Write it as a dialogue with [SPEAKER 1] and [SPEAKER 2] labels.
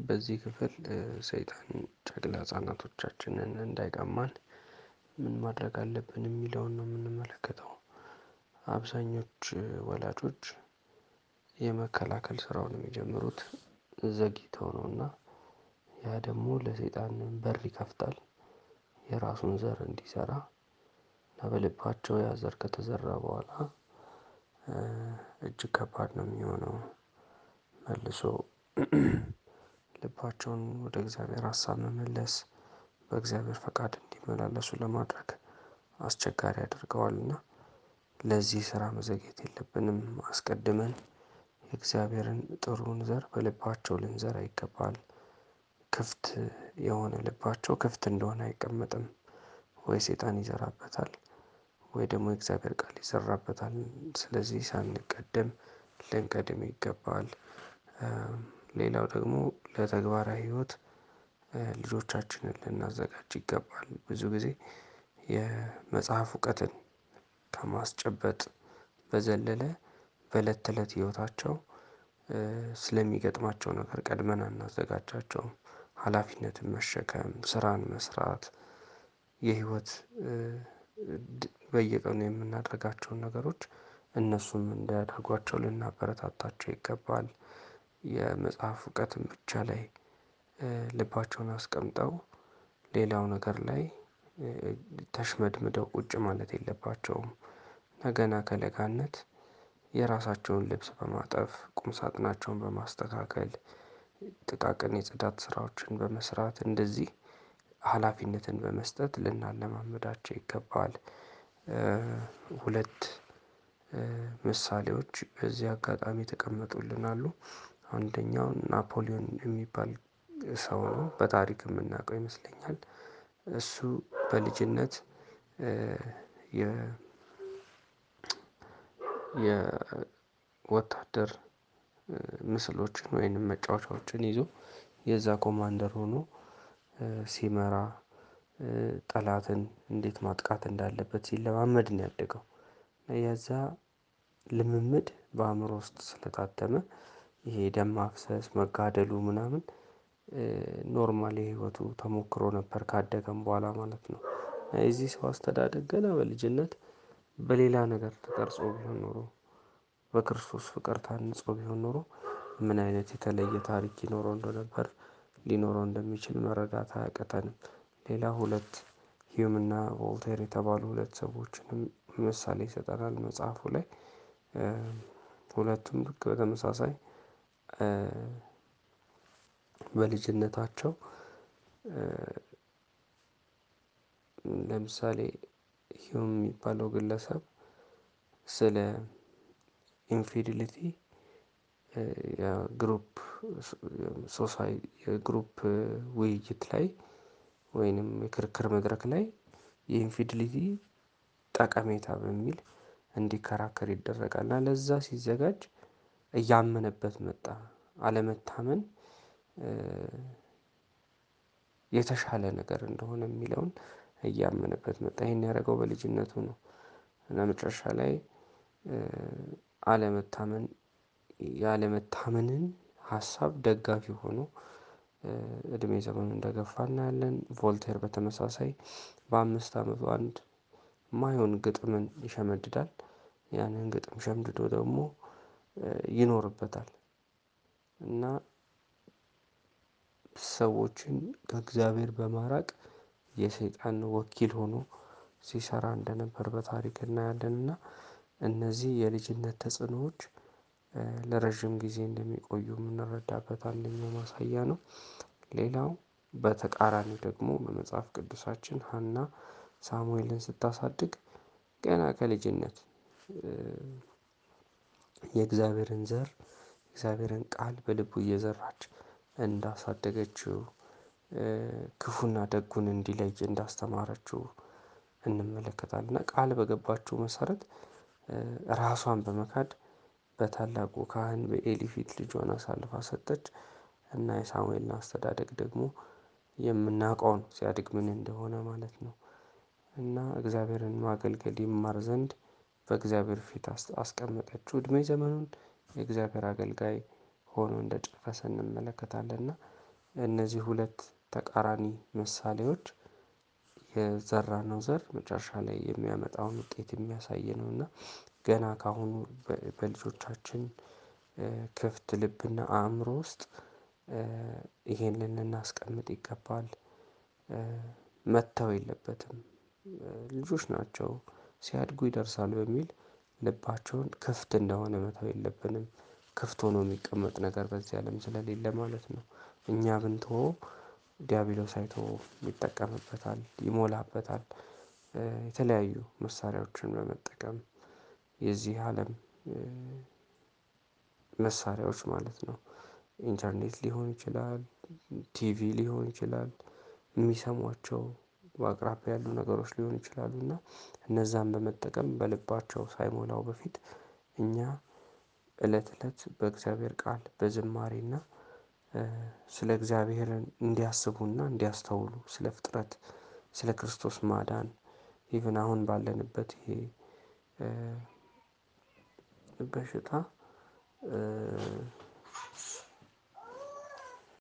[SPEAKER 1] በዚህ ክፍል ሰይጣን ጨቅላ ህፃናቶቻችንን እንዳይቀማን ምን ማድረግ አለብን የሚለውን ነው የምንመለከተው። አብዛኞቹ ወላጆች የመከላከል ስራውን የሚጀምሩት ዘግይተው ነውና ያ ደግሞ ለሰይጣን በር ይከፍታል። የራሱን ዘር እንዲዘራ እና በልባቸው ያ ዘር ከተዘራ በኋላ እጅግ ከባድ ነው የሚሆነው። መልሶ ልባቸውን ወደ እግዚአብሔር ሀሳብ መመለስ በእግዚአብሔር ፈቃድ እንዲመላለሱ ለማድረግ አስቸጋሪ ያደርገዋልና። ለዚህ ስራ መዘግየት የለብንም አስቀድመን የእግዚአብሔርን ጥሩውን ዘር በልባቸው ልንዘራ ይገባል። ክፍት የሆነ ልባቸው ክፍት እንደሆነ አይቀመጥም። ወይ ሰይጣን ይዘራበታል ወይ ደግሞ የእግዚአብሔር ቃል ይዘራበታል ስለዚህ ሳንቀደም ልንቀድም ይገባል። ሌላው ደግሞ ለተግባራዊ ህይወት ልጆቻችንን ልናዘጋጅ ይገባል። ብዙ ጊዜ የመጽሐፍ እውቀትን ከማስጨበጥ በዘለለ በእለት ተእለት ህይወታቸው ስለሚገጥማቸው ነገር ቀድመን አናዘጋጃቸውም። ሀላፊነትን መሸከም ስራን መስራት የህይወት በየቀኑ የምናደርጋቸውን ነገሮች እነሱም እንዲያደርጓቸው ልናበረታታቸው ይገባል። የመጽሐፍ እውቀትም ብቻ ላይ ልባቸውን አስቀምጠው ሌላው ነገር ላይ ተሽመድምደው ቁጭ ማለት የለባቸውም። ገና ከለጋነት የራሳቸውን ልብስ በማጠፍ ቁም ሳጥናቸውን በማስተካከል ጥቃቅን የጽዳት ስራዎችን በመስራት እንደዚህ ሀላፊነትን በመስጠት ልናለማምዳቸው ይገባል። ሁለት ምሳሌዎች በዚህ አጋጣሚ የተቀመጡልን አንደኛው ናፖሊዮን የሚባል ሰው ነው በታሪክ የምናውቀው ይመስለኛል። እሱ በልጅነት የወታደር ምስሎችን ወይንም መጫወቻዎችን ይዞ የዛ commander ሆኖ ሲመራ ጠላትን እንዴት ማጥቃት እንዳለበት ሲለማመድ ነው ያደገው። የዛ ልምምድ በአእምሮ ውስጥ ስለታተመ ይሄ ደም ማፍሰስ መጋደሉ ምናምን normal የህይወቱ ተሞክሮ ነበር ካደገም በኋላ ማለት ነው። የዚህ ሰው አስተዳደግ ገና በልጅነት በሌላ ነገር ተቀርጾ ቢሆን ኖሮ በክርስቶስ ፍቅር ታንጾ ቢሆን ኖሮ ምን አይነት የተለየ ታሪክ ይኖረው እንደነበር ሊኖረው እንደሚችል መረዳት አያቅተንም። ሌላ ሁለት ሂዩም ቮልቴር የተባሉ ሁለት ሰዎችንም ምሳሌ ይሰጠናል መጽሐፉ ላይ። ሁለቱም ልክ በተመሳሳይ በልጅነታቸው ለምሳሌ ሂዩም የሚባለው ግለሰብ ስለ infidelity የ group ውይይት ላይ ወይንም የክርክር መድረክ ላይ የ infidelity ጠቀሜታ በሚል እንዲከራከር ይደረጋል። እና ለዛ ሲዘጋጅ እያመነበት መጣ አለመታመን የተሻለ ነገር እንደሆነ የሚለውን እያመነበት መጣ ይሄን ያደረገው በልጅነቱ ነው። እና መጨረሻ ላይ አለመታመን ያለመታመንን ሀሳብ ደጋፊ ሆኖ እድሜ ዘመኑን እንደገፋ እናያለን። ቮልቴር በተመሳሳይ በአምስት አመቱ አንድ የማይሆን ግጥምን ይሸመድዳል ያንን ግጥም ሸምድዶ ደግሞ ይኖርበታል። እና ሰዎችን ከእግዚአብሔር በማራቅ የሰይጣን ወኪል ሆኖ ሲሰራ እንደነበር በታሪክ እናያለን። እና እነዚህ የልጅነት ተጽዕኖዎች ለረጅም ጊዜ እንደሚቆዩ የምንረዳበት አንደኛው ማሳያ ነው። ሌላው በተቃራኒው ደግሞ በመጽሐፍ ቅዱሳችን ሀና ሳሙኤልን ስታሳድግ ገና ከልጅነት የእግዚአብሔርን ዘር የእግዚአብሔርን ቃል በልቡ እየዘራች እንዳሳደገችው ክፉና ደጉን እንዲለይ እንዳስተማረችው እንመለከታለን። እና ቃል በገባችው መሰረት ራሷን በመካድ በታላቁ ካህን በኤሊ ፊት ልጇን አሳልፋ ሰጠች። እና የሳሙኤልን አስተዳደግ ደግሞ የምናውቀው ነው ሲያድግ ምን እንደሆነ ማለት ነው። እና እግዚአብሔርን ማገልገል ይማር ዘንድ በእግዚአብሔር ፊት አስቀመጠችው እድሜ ዘመኑን የእግዚአብሔር አገልጋይ ሆኖ እንደጨረሰ እንመለከታለን። እና እነዚህ ሁለት ተቃራኒ ምሳሌዎች የዘራነው ዘር መጨረሻ ላይ የሚያመጣውን ውጤት የሚያሳይ ነው። እና ገና ከአሁኑ በልጆቻችን ክፍት ልብና አእምሮ ውስጥ ይሄንን ልናስቀምጥ ይገባል። መተው የለበትም ልጆች ናቸው ሲያድጉ ይደርሳሉ በሚል ልባቸውን ክፍት እንደሆነ መተው የለብንም ክፍት ሆኖ የሚቀመጥ ነገር በዚህ አለም ስለሌለ ማለት ነው። እኛ ብንተወው ዲያብሎስ አይተወውም ይጠቀምበታል ይሞላበታል። የተለያዩ መሳሪያዎችን በመጠቀም የዚህ አለም መሳሪያዎች ማለት ነው። ኢንተርኔት ሊሆን ይችላል ቲቪ ሊሆን ይችላል የሚሰሟቸው በአቅራቢያ ያሉ ነገሮች ሊሆኑ ይችላሉ። እና እነዛን በመጠቀም በልባቸው ሳይሞላው በፊት እኛ እለት እለት በእግዚአብሔር ቃል በዝማሬና ስለ እግዚአብሔር እንዲያስቡና እንዲያስተውሉ ስለ ፍጥረት ስለ ክርስቶስ ማዳን even አሁን ባለንበት ይሄ በሽታ